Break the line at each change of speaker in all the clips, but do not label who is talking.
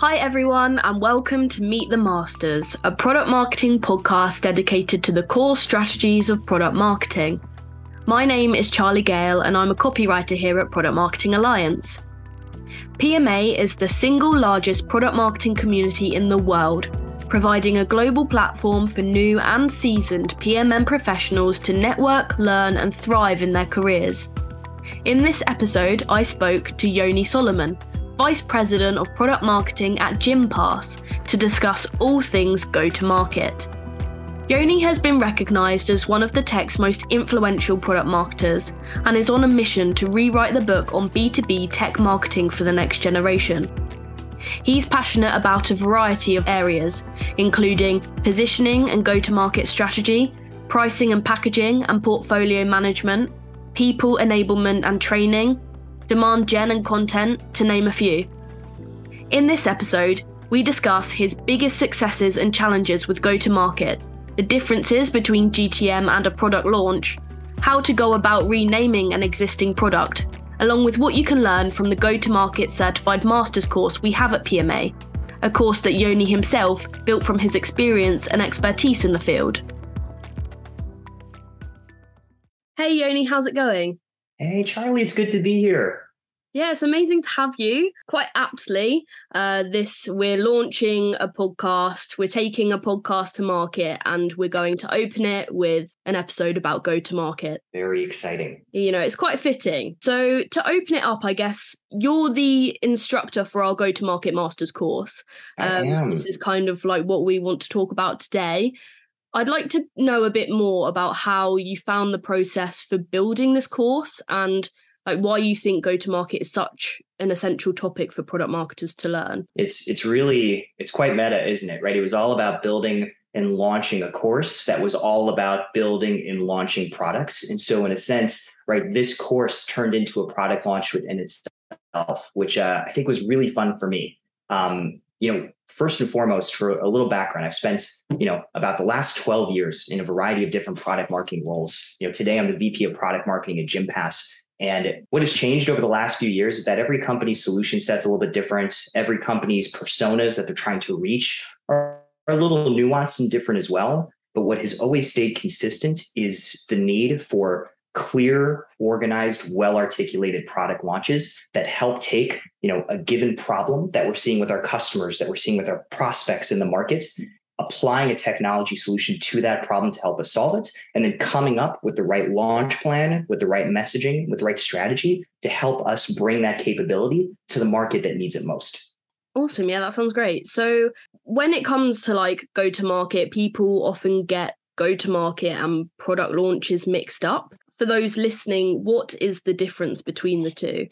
Hi, everyone, and welcome to Meet the Masters, a product marketing podcast dedicated to the core strategies of product marketing. My name is Charley Gale, and I'm a copywriter here at Product Marketing Alliance. PMA is the single largest product marketing community in the world, providing a global platform for new and seasoned PMM professionals to network, learn, and thrive in their careers. In this episode, I spoke to Yoni Solomon, Vice President of Product Marketing at Gympass, to discuss all things go to market. Yoni has been recognised as one of the tech's most influential product marketers and is on a mission to rewrite the book on B2B tech marketing for the next generation. He's passionate about a variety of areas, including positioning and go to market strategy, pricing and packaging and portfolio management, people enablement and training, demand gen and content, to name a few. In this episode, we discuss his biggest successes and challenges with go to market the differences between GTM and a product launch, how to go about renaming an existing product, along with what you can learn from the Go to Market Certified Masters course we have at PMA, a course that Yoni himself built from his experience and expertise in the field. Hey Yoni, how's it going?
Hey Charley, it's good to be here.
Yeah, it's amazing to have you. Quite aptly, uh, this we're launching a podcast. We're taking a podcast to market, and we're going to open it with an episode about go to market.
Very exciting.
You know, it's quite fitting. So to open it up, I guess you're the instructor for our go to market masters course.
Um, I am.
This is kind of like what we want to talk about today. I'd like to know a bit more about how you found the process for building this course and like why you think go to market is such an essential topic for product marketers to learn.
It's it's really it's quite meta isn't it right? It was all about building and launching a course that was all about building and launching products. And so in a sense right this course turned into a product launch within itself which uh, i think was really fun for me. Um, you know first and foremost for a little background i've spent you know about the last 12 years in a variety of different product marketing roles you know today i'm the vp of product marketing at gympass and what has changed over the last few years is that every company's solution set's a little bit different. Every company's personas that they're trying to reach are, are a little nuanced and different as well. But what has always stayed consistent is the need for clear, organized, well-articulated product launches that help take, you know, a given problem that we're seeing with our customers, that we're seeing with our prospects in the market, applying a technology solution to that problem to help us solve it, and then coming up with the right launch plan, with the right messaging, with the right strategy to help us bring that capability to the market that needs it most.
Awesome. Yeah, that sounds great. So, when it comes to like go to market, people often get go to market and product launches mixed up. For those listening, what is the difference between the two?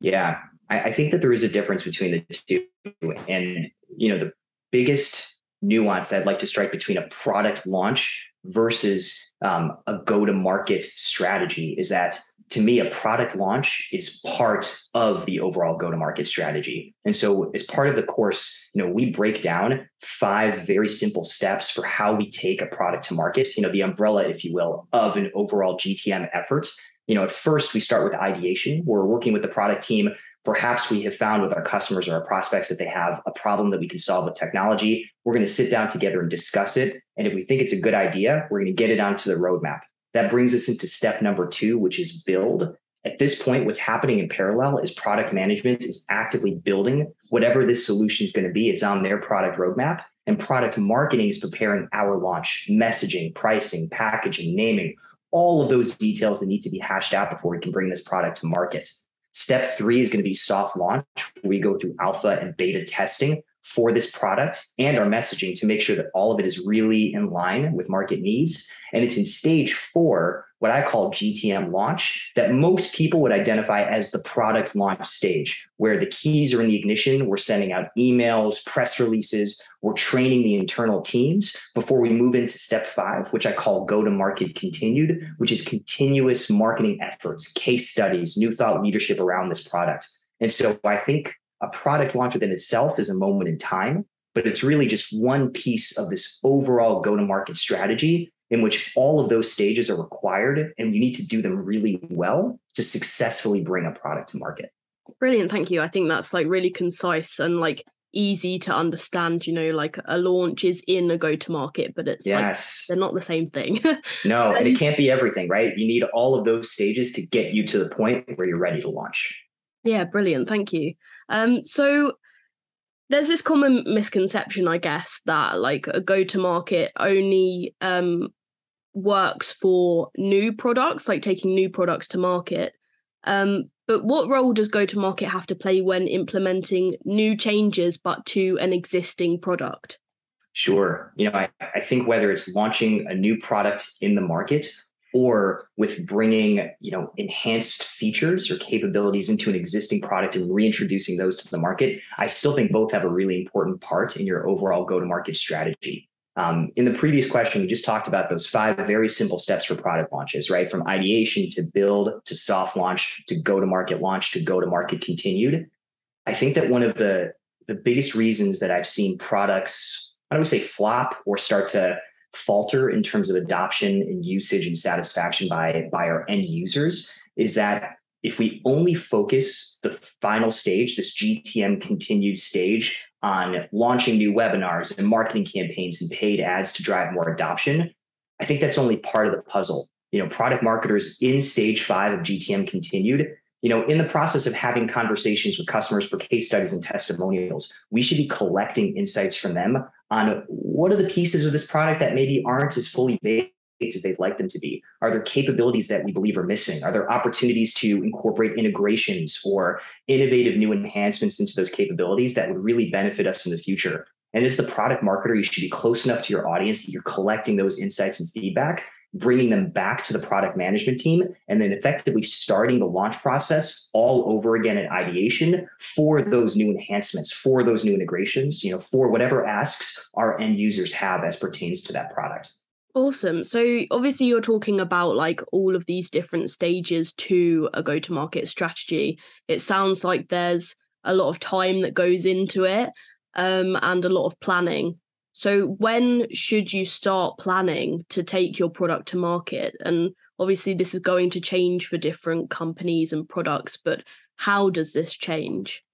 Yeah, I, I think that there is a difference between the two. And, you know, the biggest nuance that I'd like to strike between a product launch versus um, a go to market strategy is that to me, a product launch is part of the overall go to market strategy. And so, as part of the course, you know, we break down five very simple steps for how we take a product to market, you know, the umbrella, if you will, of an overall GTM effort. You know, at first, we start with ideation. We're working with the product team Perhaps we have found with our customers or our prospects that they have a problem that we can solve with technology. We're going to sit down together and discuss it. And if we think it's a good idea, we're going to get it onto the roadmap. That brings us into step number two, which is build. At this point, what's happening in parallel is product management is actively building whatever this solution is going to be. It's on their product roadmap. And product marketing is preparing our launch, messaging, pricing, packaging, naming, all of those details that need to be hashed out before we can bring this product to market. Step three is going to be soft launch. We go through alpha and beta testing for this product and our messaging to make sure that all of it is really in line with market needs. And it's in stage four what I call GTM launch that most people would identify as the product launch stage, where the keys are in the ignition. We're sending out emails, press releases, we're training the internal teams before we move into step five, which I call go to market continued, which is continuous marketing efforts, case studies, new thought leadership around this product. And so I think a product launch within itself is a moment in time, but it's really just one piece of this overall go to market strategy in which all of those stages are required and you need to do them really well to successfully bring a product to market.
Brilliant, thank you. I think that's like really concise and like easy to understand. You know, like a launch is in a go to market, but it's yes. like they're not the same thing.
no, and it can't be everything, right? You need all of those stages to get you to the point where you're ready to launch.
Yeah, brilliant. Thank you. Um, so there's this common misconception, I guess, that like a go to market only um works for new products, like taking new products to market. Um, but what role does go to market have to play when implementing new changes, but to an existing product?
Sure. You know, I, I think whether it's launching a new product in the market or with bringing you know enhanced features or capabilities into an existing product and reintroducing those to the market i still think both have a really important part in your overall go to market strategy um, in the previous question, we just talked about those five very simple steps for product launches, right? From ideation to build to soft launch to go to market launch to go to market continued. I think that one of the the biggest reasons that I've seen products, I don't say flop or start to falter in terms of adoption and usage and satisfaction by by our end users is that if we only focus the final stage, this GTM continued stage on launching new webinars and marketing campaigns and paid ads to drive more adoption, I think that's only part of the puzzle. You know, product marketers in stage five of GTM continued, you know, in the process of having conversations with customers for case studies and testimonials, we should be collecting insights from them on what are the pieces of this product that maybe aren't as fully baked as they'd like them to be? Are there capabilities that we believe are missing? Are there opportunities to incorporate integrations or innovative new enhancements into those capabilities that would really benefit us in the future? And as the product marketer, you should be close enough to your audience that you're collecting those insights and feedback, bringing them back to the product management team, and then effectively starting the launch process all over again at ideation for those new enhancements, for those new integrations, you know, for whatever asks our end users have as pertains to that product.
Awesome. So obviously you're talking about like all of these different stages to a go to market strategy. It sounds like there's a lot of time that goes into it um, and a lot of planning. So when should you start planning to take your product to market? And obviously this is going to change for different companies and products, but how does this change?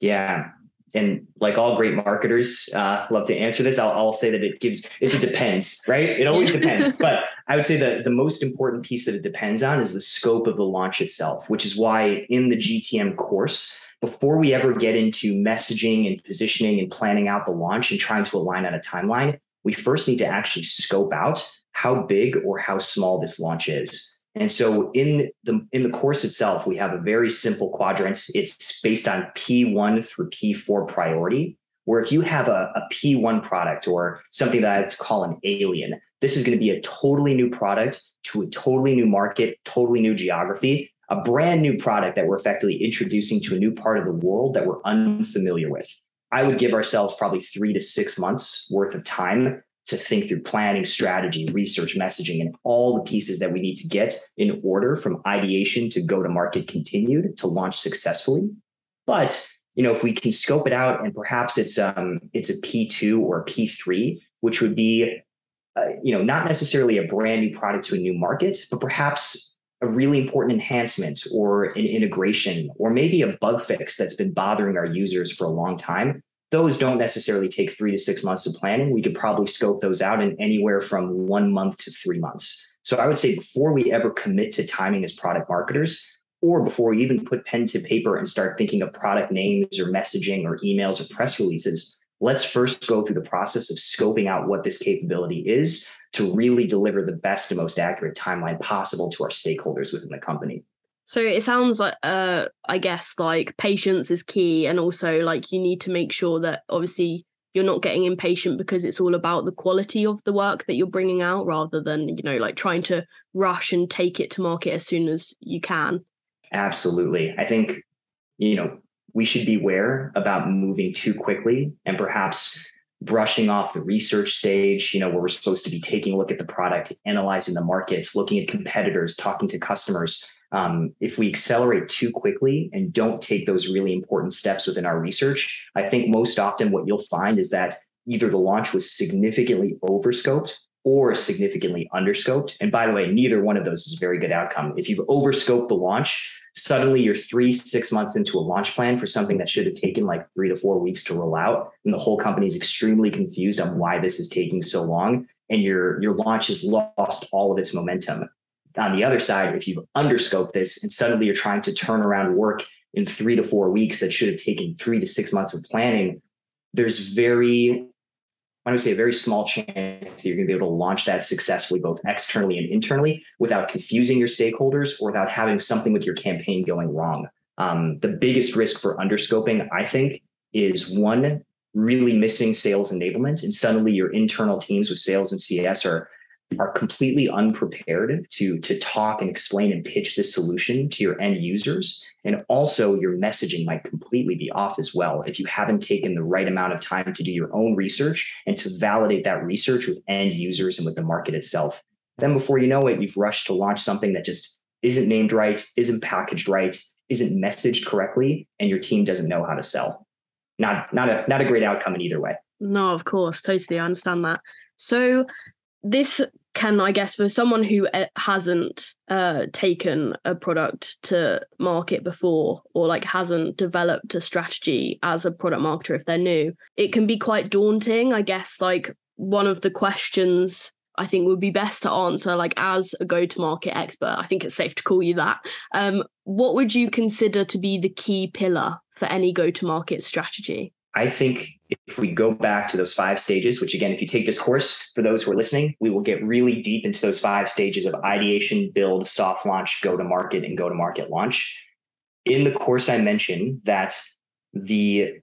Yeah, and like all great marketers uh, love to answer this I'll, I'll, say that it gives it's a depends right it always depends but i would say that the most important piece that it depends on is the scope of the launch itself which is why in the gtm course before we ever get into messaging and positioning and planning out the launch and trying to align on a timeline we first need to actually scope out how big or how small this launch is and so in the in the course itself, we have a very simple quadrant. It's based on P1 through P4 priority, where if you have a a P1 product or something that I like to call an alien, this is going to be a totally new product to a totally new market, totally new geography, a brand new product that we're effectively introducing to a new part of the world that we're unfamiliar with. I would give ourselves probably three to six months worth of time to think through planning, strategy, research, messaging, and all the pieces that we need to get in order from ideation to go to market continued to launch successfully. But you know, if we can scope it out and perhaps it's um it's a P2 or a P3, which would be uh, you know not necessarily a brand new product to a new market, but perhaps a really important enhancement or an integration or maybe a bug fix that's been bothering our users for a long time those don't necessarily take three to six months of planning. We could probably scope those out in anywhere from one month to three months. So I would say before we ever commit to timing as product marketers, or before we even put pen to paper and start thinking of product names or messaging or emails or press releases, let's first go through the process of scoping out what this capability is to really deliver the best and most accurate timeline possible to our stakeholders within the company.
So it sounds like, uh, I guess, like patience is key, and also like you need to make sure that obviously you're not getting impatient because it's all about the quality of the work that you're bringing out rather than you know like trying to rush and take it to market as soon as you can.
Absolutely, I think you know we should beware about moving too quickly and perhaps brushing off the research stage, you know, where we're supposed to be taking a look at the product, analyzing the market, looking at competitors, talking to customers um, if we accelerate too quickly and don't take those really important steps within our research, I think most often what you'll find is that either the launch was significantly overscoped or significantly underscoped. And by the way, neither one of those is a very good outcome. If you've overscoped the launch, suddenly you're three, six months into a launch plan for something that should have taken like three to four weeks to roll out. And the whole company is extremely confused on why this is taking so long. And your, your launch has lost all of its momentum. On the other side, if you've underscoped this and suddenly you're trying to turn around work in three to four weeks that should have taken three to six months of planning, there's very I would say a very small chance that you're going to be able to launch that successfully, both externally and internally, without confusing your stakeholders or without having something with your campaign going wrong. Um, the biggest risk for underscoping, I think, is one really missing sales enablement, and suddenly your internal teams with sales and CS are are completely unprepared to to talk and explain and pitch this solution to your end users. And also your messaging might completely be off as well if you haven't taken the right amount of time to do your own research and to validate that research with end users and with the market itself. Then before you know it you've rushed to launch something that just isn't named right isn't packaged right isn't messaged correctly and your team doesn't know how to sell. Not not a not a great outcome in either way.
No of course. Totally i understand that. So this can i guess for someone who eh, hasn't uh, taken a product to market before or like hasn't developed a strategy as a product marketer if they're new it can be quite daunting i guess like one of the questions I think would be best to answer, like as a go to market expert. I think it's safe to call you that. Um, what would you consider to be the key pillar for any go to market strategy?
I think if we go back to those five stages, which again, if you take this course for those who are listening, we will get really deep into those five stages of ideation, build, soft launch, go to market, and go to market launch. In the course, I mentioned that the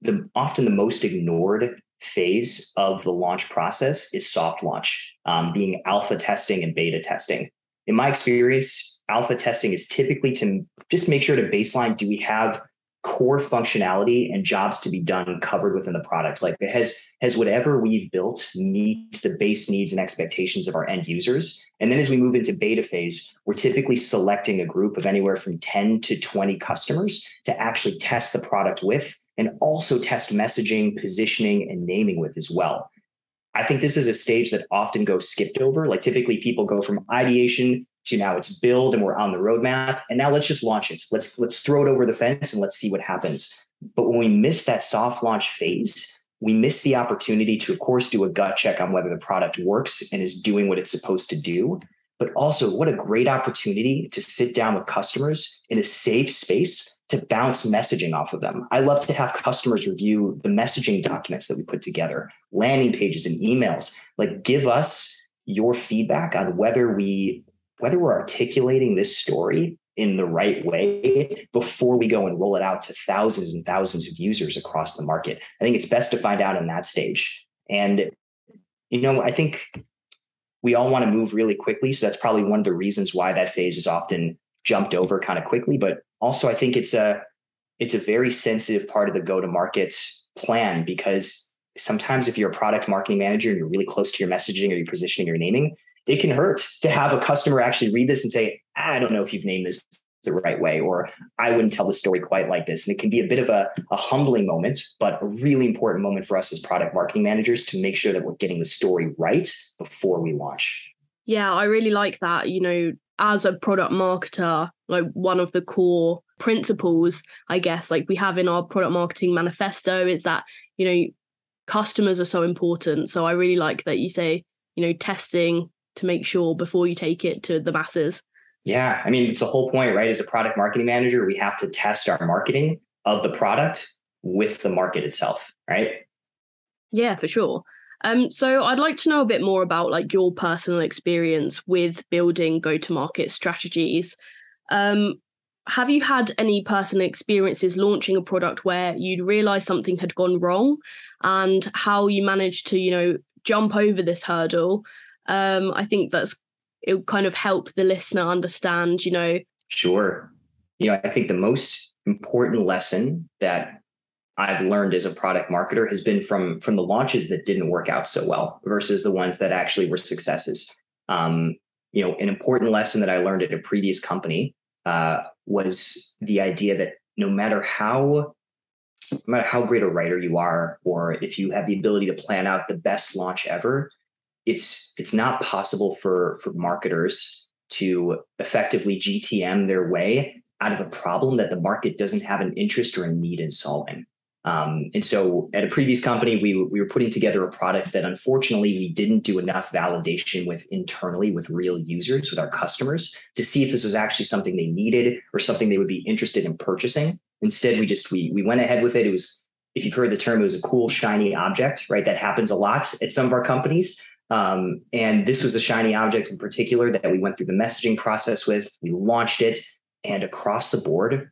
the often the most ignored phase of the launch process is soft launch, um, being alpha testing and beta testing. In my experience, alpha testing is typically to just make sure to baseline: do we have core functionality and jobs to be done covered within the product. Like has has whatever we've built meet the base needs and expectations of our end users. And then as we move into beta phase we're typically selecting a group of anywhere from 10 to 20 customers to actually test the product with and also test messaging positioning and naming with as well. I think this is a stage that often goes skipped over. Like typically people go from ideation to now. It's build and we're on the roadmap. And now let's just launch it. Let's let's throw it over the fence and let's see what happens. But when we miss that soft launch phase we miss the opportunity to of course do a gut check on whether the product works and is doing what it's supposed to do. But also what a great opportunity to sit down with customers in a safe space to bounce messaging off of them. I love to have customers review the messaging documents that we put together, landing pages and emails. Like give us your feedback on whether we whether we're articulating this story in the right way before we go and roll it out to thousands and thousands of users across the market. I think it's best to find out in that stage. And, you know, I think we all want to move really quickly. So that's probably one of the reasons why that phase is often jumped over kind of quickly. But also I think it's a it's a very sensitive part of the go-to-market plan because sometimes if you're a product marketing manager and you're really close to your messaging or your positioning or naming, it can hurt to have a customer actually read this and say, I don't know if you've named this the right way, or I wouldn't tell the story quite like this. And it can be a bit of a, a humbling moment, but a really important moment for us as product marketing managers to make sure that we're getting the story right before we launch.
Yeah, I really like that. You know, as a product marketer, like one of the core principles, I guess, like we have in our product marketing manifesto is that, you know, customers are so important. So I really like that you say, you know, testing to make sure before you take it to the masses.
Yeah. I mean, it's the whole point, right? As a product marketing manager, we have to test our marketing of the product with the market itself, right?
Yeah, for sure. Um, so I'd like to know a bit more about like your personal experience with building go-to-market strategies. Um, have you had any personal experiences launching a product where you'd realized something had gone wrong and how you managed to, you know, jump over this hurdle um, I think that's it kind of help the listener understand, you know.
Sure. You know, I think the most important lesson that I've learned as a product marketer has been from from the launches that didn't work out so well versus the ones that actually were successes. Um, you know, an important lesson that I learned at a previous company uh, was the idea that no matter how no matter how great a writer you are, or if you have the ability to plan out the best launch ever, it's it's not possible for for marketers to effectively GTM their way out of a problem that the market doesn't have an interest or a need in solving. Um, and so at a previous company, we, we were putting together a product that unfortunately we didn't do enough validation with internally with real users, with our customers to see if this was actually something they needed or something they would be interested in purchasing. Instead, we just, we, we went ahead with it. It was, if you've heard the term, it was a cool, shiny object, right? That happens a lot at some of our companies. Um, and this was a shiny object in particular that we went through the messaging process with. We launched it and across the board,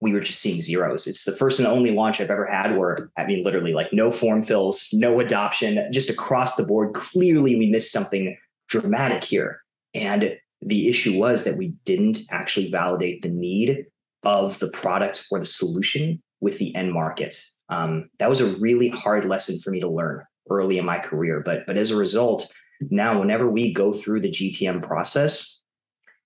we were just seeing zeros. It's the first and only launch I've ever had where, I mean, literally like no form fills, no adoption, just across the board. Clearly, we missed something dramatic here. And the issue was that we didn't actually validate the need of the product or the solution with the end market. Um, that was a really hard lesson for me to learn early in my career. But but as a result, now whenever we go through the GTM process,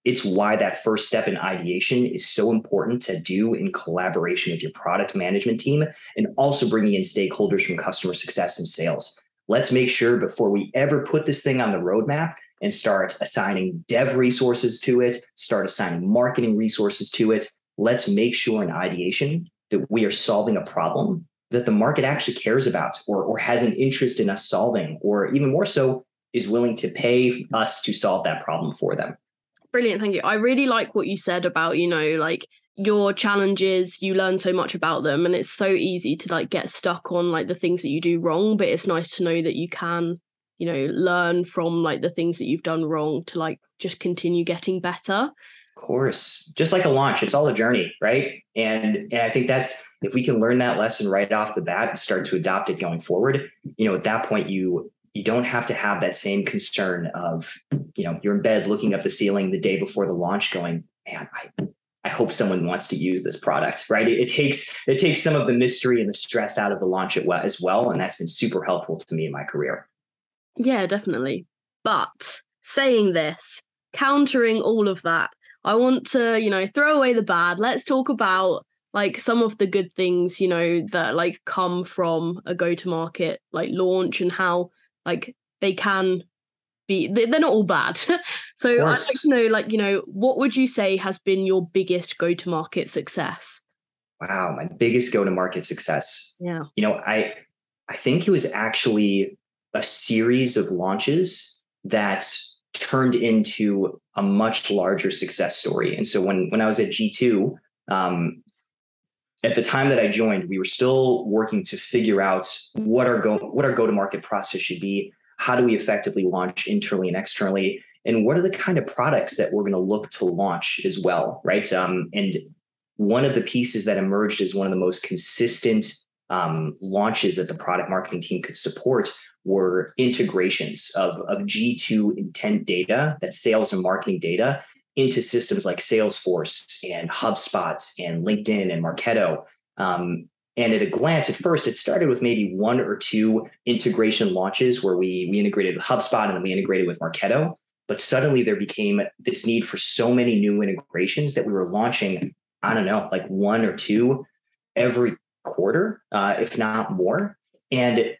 it's why that first step in ideation is so important to do in collaboration with your product management team and also bringing in stakeholders from customer success and sales. Let's make sure before we ever put this thing on the roadmap and start assigning dev resources to it, start assigning marketing resources to it, let's make sure in ideation that we are solving a problem that the market actually cares about or, or has an interest in us solving, or even more so, is willing to pay us to solve that problem for them.
Brilliant, thank you. I really like what you said about, you know, like your challenges, you learn so much about them and it's so easy to like get stuck on like the things that you do wrong, but it's nice to know that you can, you know, learn from like the things that you've done wrong to like just continue getting better.
Of course. Just like a launch, it's all a journey, right? And and I think that's if we can learn that lesson right off the bat and start to adopt it going forward, you know, at that point you you don't have to have that same concern of, you know, you're in bed looking up the ceiling the day before the launch going, man, I, I hope someone wants to use this product, right? It, it takes it takes some of the mystery and the stress out of the launch as well, and that's been super helpful to me in my career.
Yeah, definitely. But saying this, countering all of that, I want to, you know, throw away the bad. Let's talk about like some of the good things, you know, that like come from a go to market like launch and how like they can be they're not all bad. so I'd like to know, like, you know, what would you say has been your biggest go-to-market success?
Wow, my biggest go-to-market success.
Yeah.
You know, I I think it was actually a series of launches that turned into a much larger success story. And so when when I was at G2, um, at the time that I joined, we were still working to figure out what our go what our go to market process should be. How do we effectively launch internally and externally, and what are the kind of products that we're going to look to launch as well, right? Um, and one of the pieces that emerged as one of the most consistent um, launches that the product marketing team could support were integrations of, of G2 intent data, that sales and marketing data, into systems like Salesforce and HubSpot and LinkedIn and Marketo. Um, and at a glance, at first, it started with maybe one or two integration launches where we we integrated with HubSpot and then we integrated with Marketo. But suddenly there became this need for so many new integrations that we were launching, I don't know, like one or two every quarter, uh, if not more. And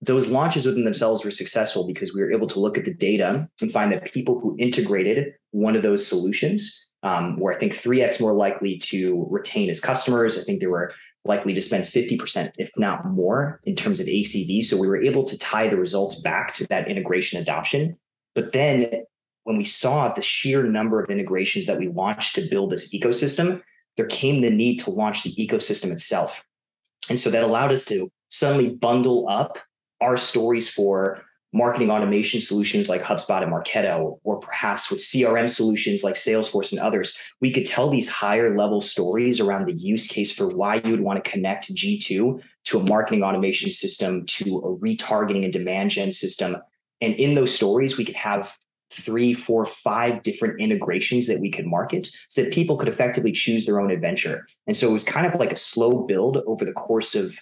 those launches within themselves were successful because we were able to look at the data and find that people who integrated one of those solutions um, were, I think, 3x more likely to retain as customers. I think they were likely to spend 50%, if not more, in terms of ACV. So we were able to tie the results back to that integration adoption. But then when we saw the sheer number of integrations that we launched to build this ecosystem, there came the need to launch the ecosystem itself. And so that allowed us to suddenly bundle up our stories for marketing automation solutions like HubSpot and Marketo, or perhaps with CRM solutions like Salesforce and others, we could tell these higher level stories around the use case for why you would want to connect G2 to a marketing automation system, to a retargeting and demand gen system. And in those stories, we could have three, four, five different integrations that we could market so that people could effectively choose their own adventure. And so it was kind of like a slow build over the course of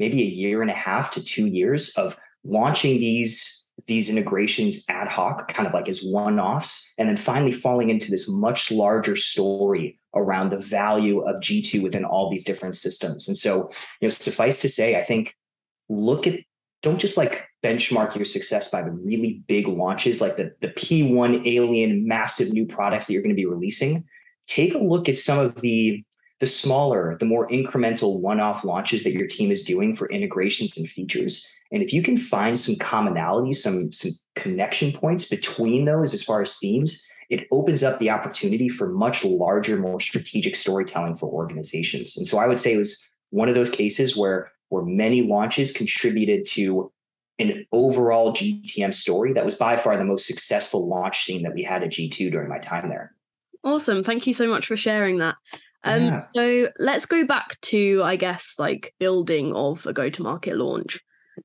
maybe a year and a half to two years of launching these these integrations ad hoc kind of like as one-offs and then finally falling into this much larger story around the value of g2 within all these different systems and so you know suffice to say i think look at don't just like benchmark your success by the really big launches like the, the P1 alien massive new products that you're going to be releasing. Take a look at some of the the smaller, the more incremental one-off launches that your team is doing for integrations and features. And if you can find some commonalities, some some connection points between those as far as themes, it opens up the opportunity for much larger, more strategic storytelling for organizations. And so I would say it was one of those cases where where many launches contributed to an overall GTM story that was by far the most successful launch scene that we had at G2 during my time there.
Awesome. Thank you so much for sharing that. Um, yeah. So let's go back to, I guess, like building of a go to market launch.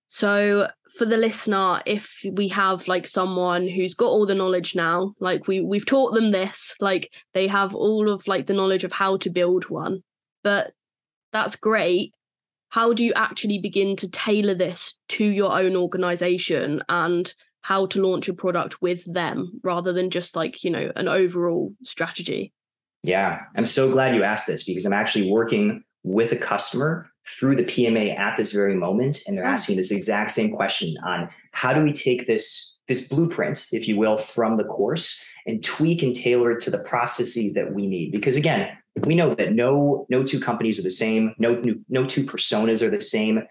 So for the listener, if we have like someone who's got all the knowledge now, like we we've taught them this, like they have all of like the knowledge of how to build one, but that's great how do you actually begin to tailor this to your own organization and how to launch a product with them rather than just like you know an overall strategy
yeah i'm so glad you asked this because i'm actually working with a customer through the pma at this very moment and they're oh. asking this exact same question on how do we take this this blueprint if you will from the course and tweak and tailor it to the processes that we need? Because again we know that no no two companies are the same no no two personas are the same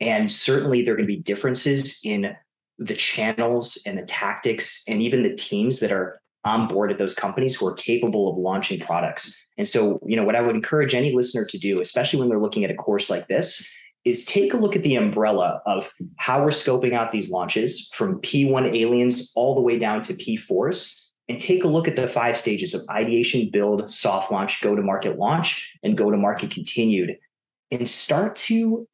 and certainly there are going to be differences in the channels and the tactics and even the teams that are on board at those companies who are capable of launching products and so you know what i would encourage any listener to do especially when they're looking at a course like this is take a look at the umbrella of how we're scoping out these launches from P1 aliens all the way down to P4s and take a look at the five stages of ideation, build, soft launch, go to market launch, and go to market continued, and start to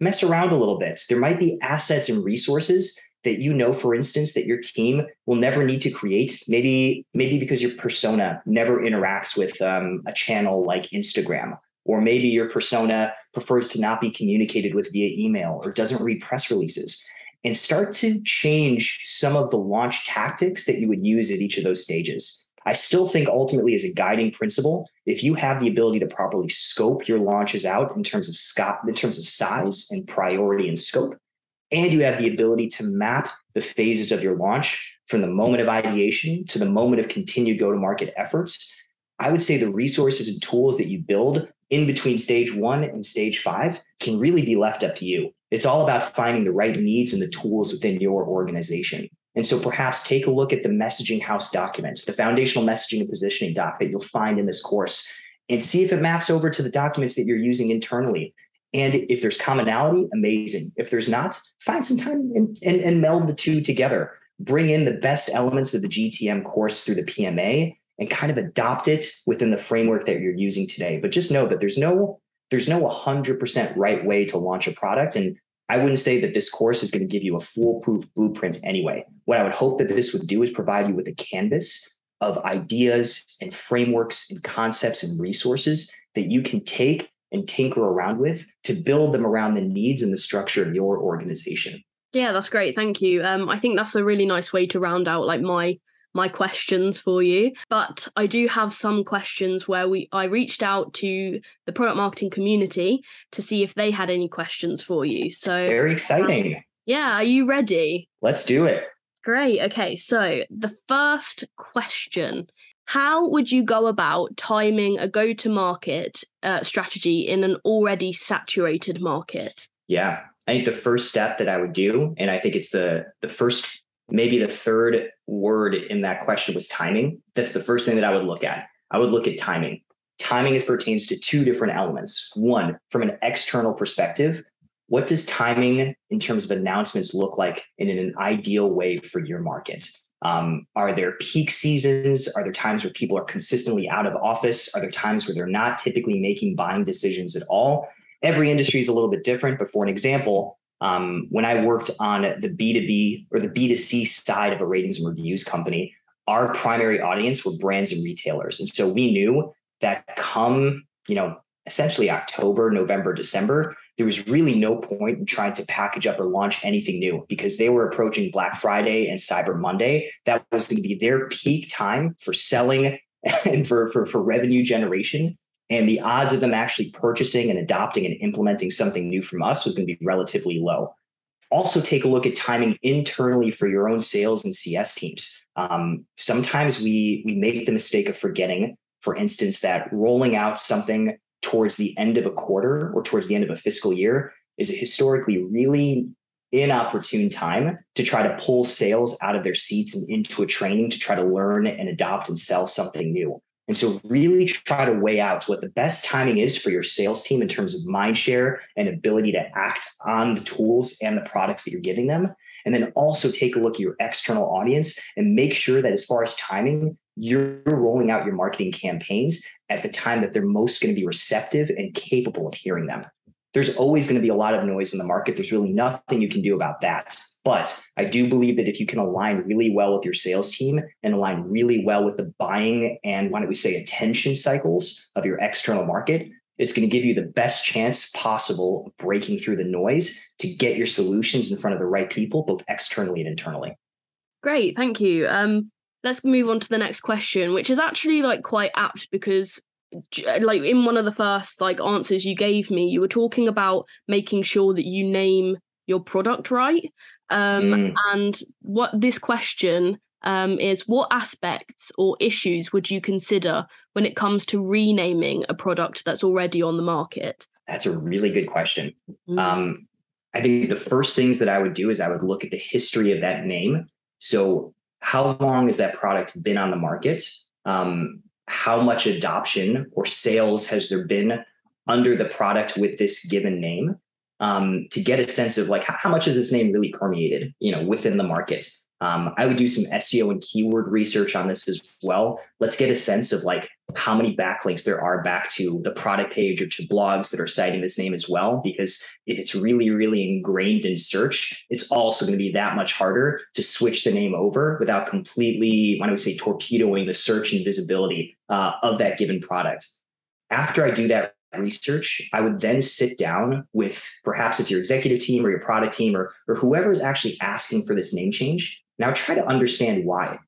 mess around a little bit. There might be assets and resources that you know, for instance, that your team will never need to create. Maybe, maybe because your persona never interacts with um, a channel like Instagram, or maybe your persona prefers to not be communicated with via email or doesn't read press releases and start to change some of the launch tactics that you would use at each of those stages. I still think ultimately, as a guiding principle, if you have the ability to properly scope your launches out in terms of scope, in terms of size and priority and scope, and you have the ability to map the phases of your launch from the moment of ideation to the moment of continued go-to-market efforts, I would say the resources and tools that you build in between stage one and stage five can really be left up to you. It's all about finding the right needs and the tools within your organization. And so perhaps take a look at the messaging house document, the foundational messaging and positioning doc that you'll find in this course, and see if it maps over to the documents that you're using internally. And if there's commonality, amazing. If there's not, find some time and, and, and meld the two together. Bring in the best elements of the GTM course through the PMA and kind of adopt it within the framework that you're using today. But just know that there's no there's no 100% right way to launch a product. And I wouldn't say that this course is going to give you a foolproof blueprint anyway. What I would hope that this would do is provide you with a canvas of ideas and frameworks and concepts and resources that you can take and tinker around with to build them around the needs and the structure of your organization.
Yeah, that's great. Thank you. Um, I think that's a really nice way to round out like my my questions for you. But i do have some questions where we i reached out to the product marketing community to see if they had any questions for you. So
very exciting. um,
yeah are you ready?
Let's do it.
Great. Okay. So the first question how would you go about timing a go to market uh, strategy in an already saturated market
yeah i think the first step that i would do and i think it's the the first maybe the third word in that question was timing. That's the first thing that I would look at. I would look at timing. Timing as pertains to two different elements. One, from an external perspective, what does timing in terms of announcements look like in an ideal way for your market? Um, are there peak seasons? Are there times where people are consistently out of office? Are there times where they're not typically making buying decisions at all? Every industry is a little bit different, but for an example, um, when I worked on the B2B or the B2C side of a ratings and reviews company, our primary audience were brands and retailers. And so we knew that come, you know, essentially October, November, December, there was really no point in trying to package up or launch anything new because they were approaching Black Friday and Cyber Monday. That was going to be their peak time for selling and for, for, for revenue generation and the odds of them actually purchasing and adopting and implementing something new from us was going to be relatively low. also take a look at timing internally for your own sales and CS teams. Um, sometimes we we make the mistake of forgetting, for instance, that rolling out something towards the end of a quarter or towards the end of a fiscal year is a historically really inopportune time to try to pull sales out of their seats and into a training to try to learn and adopt and sell something new. And so, really try to weigh out what the best timing is for your sales team in terms of mind share and ability to act on the tools and the products that you're giving them. And then also take a look at your external audience and make sure that, as far as timing, you're rolling out your marketing campaigns at the time that they're most going to be receptive and capable of hearing them. There's always going to be a lot of noise in the market. There's really nothing you can do about that. But I do believe that if you can align really well with your sales team and align really well with the buying and why don't we say attention cycles of your external market, it's going to give you the best chance possible of breaking through the noise to get your solutions in front of the right people, both externally and internally.
Great, thank you. Um, let's move on to the next question, which is actually like quite apt because like in one of the first like answers you gave me, you were talking about making sure that you name your product right. Um, mm. And what this question um, is what aspects or issues would you consider when it comes to renaming a product that's already on the market?
That's a really good question. Mm. Um, I think the first things that I would do is I would look at the history of that name. So, how long has that product been on the market? Um, how much adoption or sales has there been under the product with this given name? um, to get a sense of like how, how, much is this name really permeated, you know, within the market. Um, I would do some SEO and keyword research on this as well. Let's get a sense of like how many backlinks there are back to the product page or to blogs that are citing this name as well. Because if it's really, really ingrained in search, it's also going to be that much harder to switch the name over without completely, when I would say, torpedoing the search and visibility uh, of that given product. After I do that research, I would then sit down with perhaps it's your executive team or your product team or, or whoever is actually asking for this name change. Now try to understand why.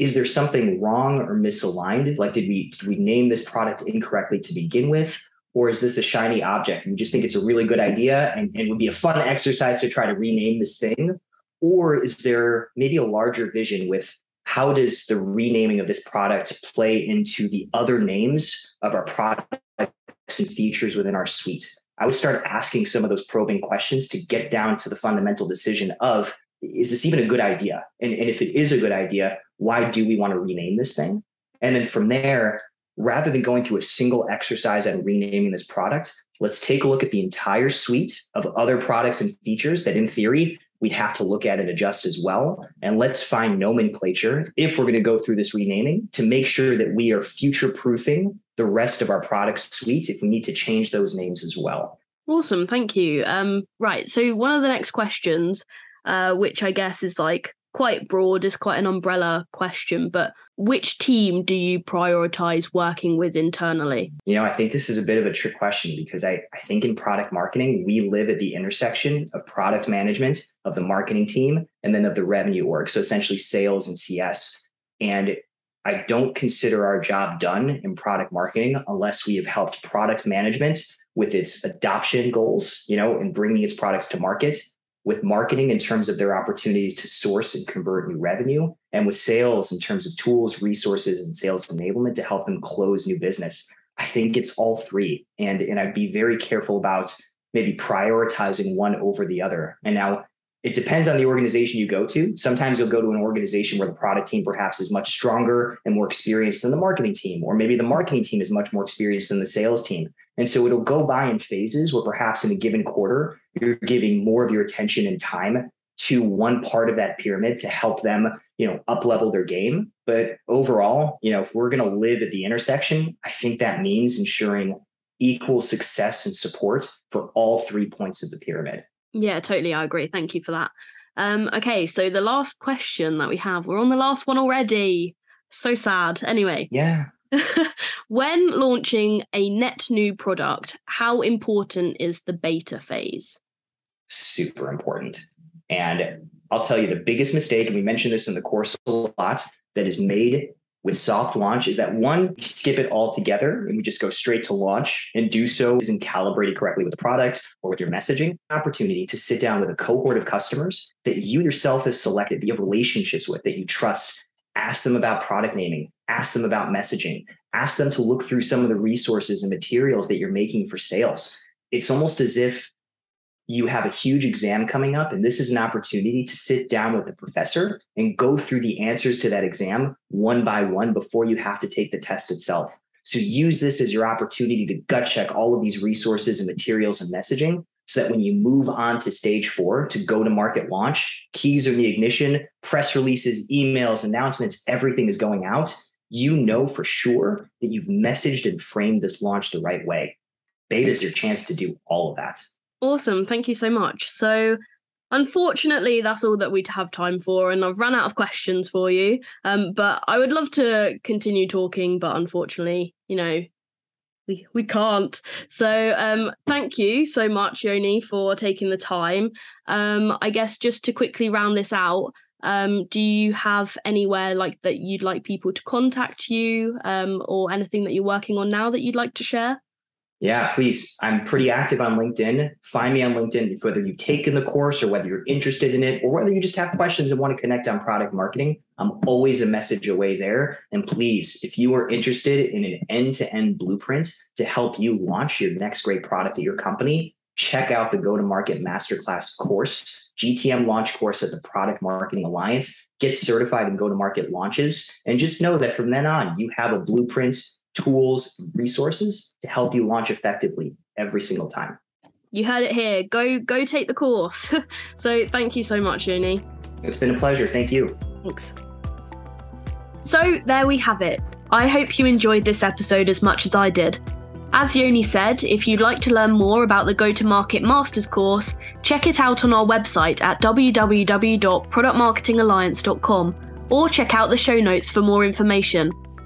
Is there something wrong or misaligned? Like, did we did we name this product incorrectly to begin with? Or is this a shiny object? And we just think it's a really good idea and, and would be a fun exercise to try to rename this thing? Or is there maybe a larger vision with how does the renaming of this product play into the other names of our product and features within our suite. I would start asking some of those probing questions to get down to the fundamental decision of is this even a good idea? And, and if it is a good idea, why do we want to rename this thing? And then from there, rather than going through a single exercise and renaming this product, let's take a look at the entire suite of other products and features that, in theory, we'd have to look at and adjust as well. And let's find nomenclature if we're going to go through this renaming to make sure that we are future proofing the rest of our product suite if we need to change those names as well.
Awesome. Thank you. Um, right. So, one of the next questions, uh, which I guess is like quite broad, is quite an umbrella question, but which team do you prioritize working with internally?
You know, I think this is a bit of a trick question because I, I think in product marketing, we live at the intersection of product management, of the marketing team, and then of the revenue org. So essentially sales and CS. And I don't consider our job done in product marketing unless we have helped product management with its adoption goals, you know, and bringing its products to market with marketing in terms of their opportunity to source and convert new revenue, and with sales in terms of tools, resources, and sales enablement to help them close new business. I think it's all three. And, and I'd be very careful about maybe prioritizing one over the other. And now it depends on the organization you go to. Sometimes you'll go to an organization where the product team perhaps is much stronger and more experienced than the marketing team, or maybe the marketing team is much more experienced than the sales team. And so it'll go by in phases where perhaps in a given quarter, you're giving more of your attention and time to one part of that pyramid to help them, you know, up level their game. But overall, you know, if we're going to live at the intersection, I think that means ensuring equal success and support for all three points of the pyramid.
Yeah, totally. I agree. Thank you for that. Um, okay, so the last question that we have, we're on the last one already. So sad. Anyway.
Yeah.
when launching a net new product, how important is the beta phase?
Super important. And I'll tell you the biggest mistake, and we mentioned this in the course a lot, that is made with soft launch is that one, skip it all together and we just go straight to launch and do so isn't calibrated correctly with the product or with your messaging. Opportunity to sit down with a cohort of customers that you yourself have selected, that you have relationships with, that you trust. Ask them about product naming, ask them about messaging, ask them to look through some of the resources and materials that you're making for sales. It's almost as if you have a huge exam coming up, and this is an opportunity to sit down with the professor and go through the answers to that exam one by one before you have to take the test itself. So use this as your opportunity to gut check all of these resources and materials and messaging so that when you move on to stage four to go to market launch, keys are in the ignition, press releases, emails, announcements, everything is going out. You know for sure that you've messaged and framed this launch the right way. Beta is your chance to do all of that.
Awesome. Thank you so much. So, unfortunately, that's all that we'd have time for, and I've run out of questions for you. Um, but I would love to continue talking, but unfortunately, you know, we, we can't. So, um, thank you so much, Yoni, for taking the time. Um, I guess just to quickly round this out, um, do you have anywhere like that you'd like people to contact you, um, or anything that you're working on now that you'd like to share?
Yeah, please. I'm pretty active on LinkedIn. Find me on LinkedIn, whether you've taken the course or whether you're interested in it or whether you just have questions and want to connect on product marketing. I'm always a message away there. And please, if you are interested in an end to end blueprint to help you launch your next great product at your company, check out the Go to Market Masterclass course, GTM launch course at the Product Marketing Alliance. Get certified in go to market launches. And just know that from then on, you have a blueprint tools, resources to help you launch effectively every single time.
You heard it here. Go go take the course. so thank you so much, Yoni.
It's been a pleasure. Thank you.
Thanks. So there we have it. I hope you enjoyed this episode as much as I did. As Yoni said, if you'd like to learn more about the Go to Market Masters course, check it out on our website at www.productmarketingalliance.com or check out the show notes for more information.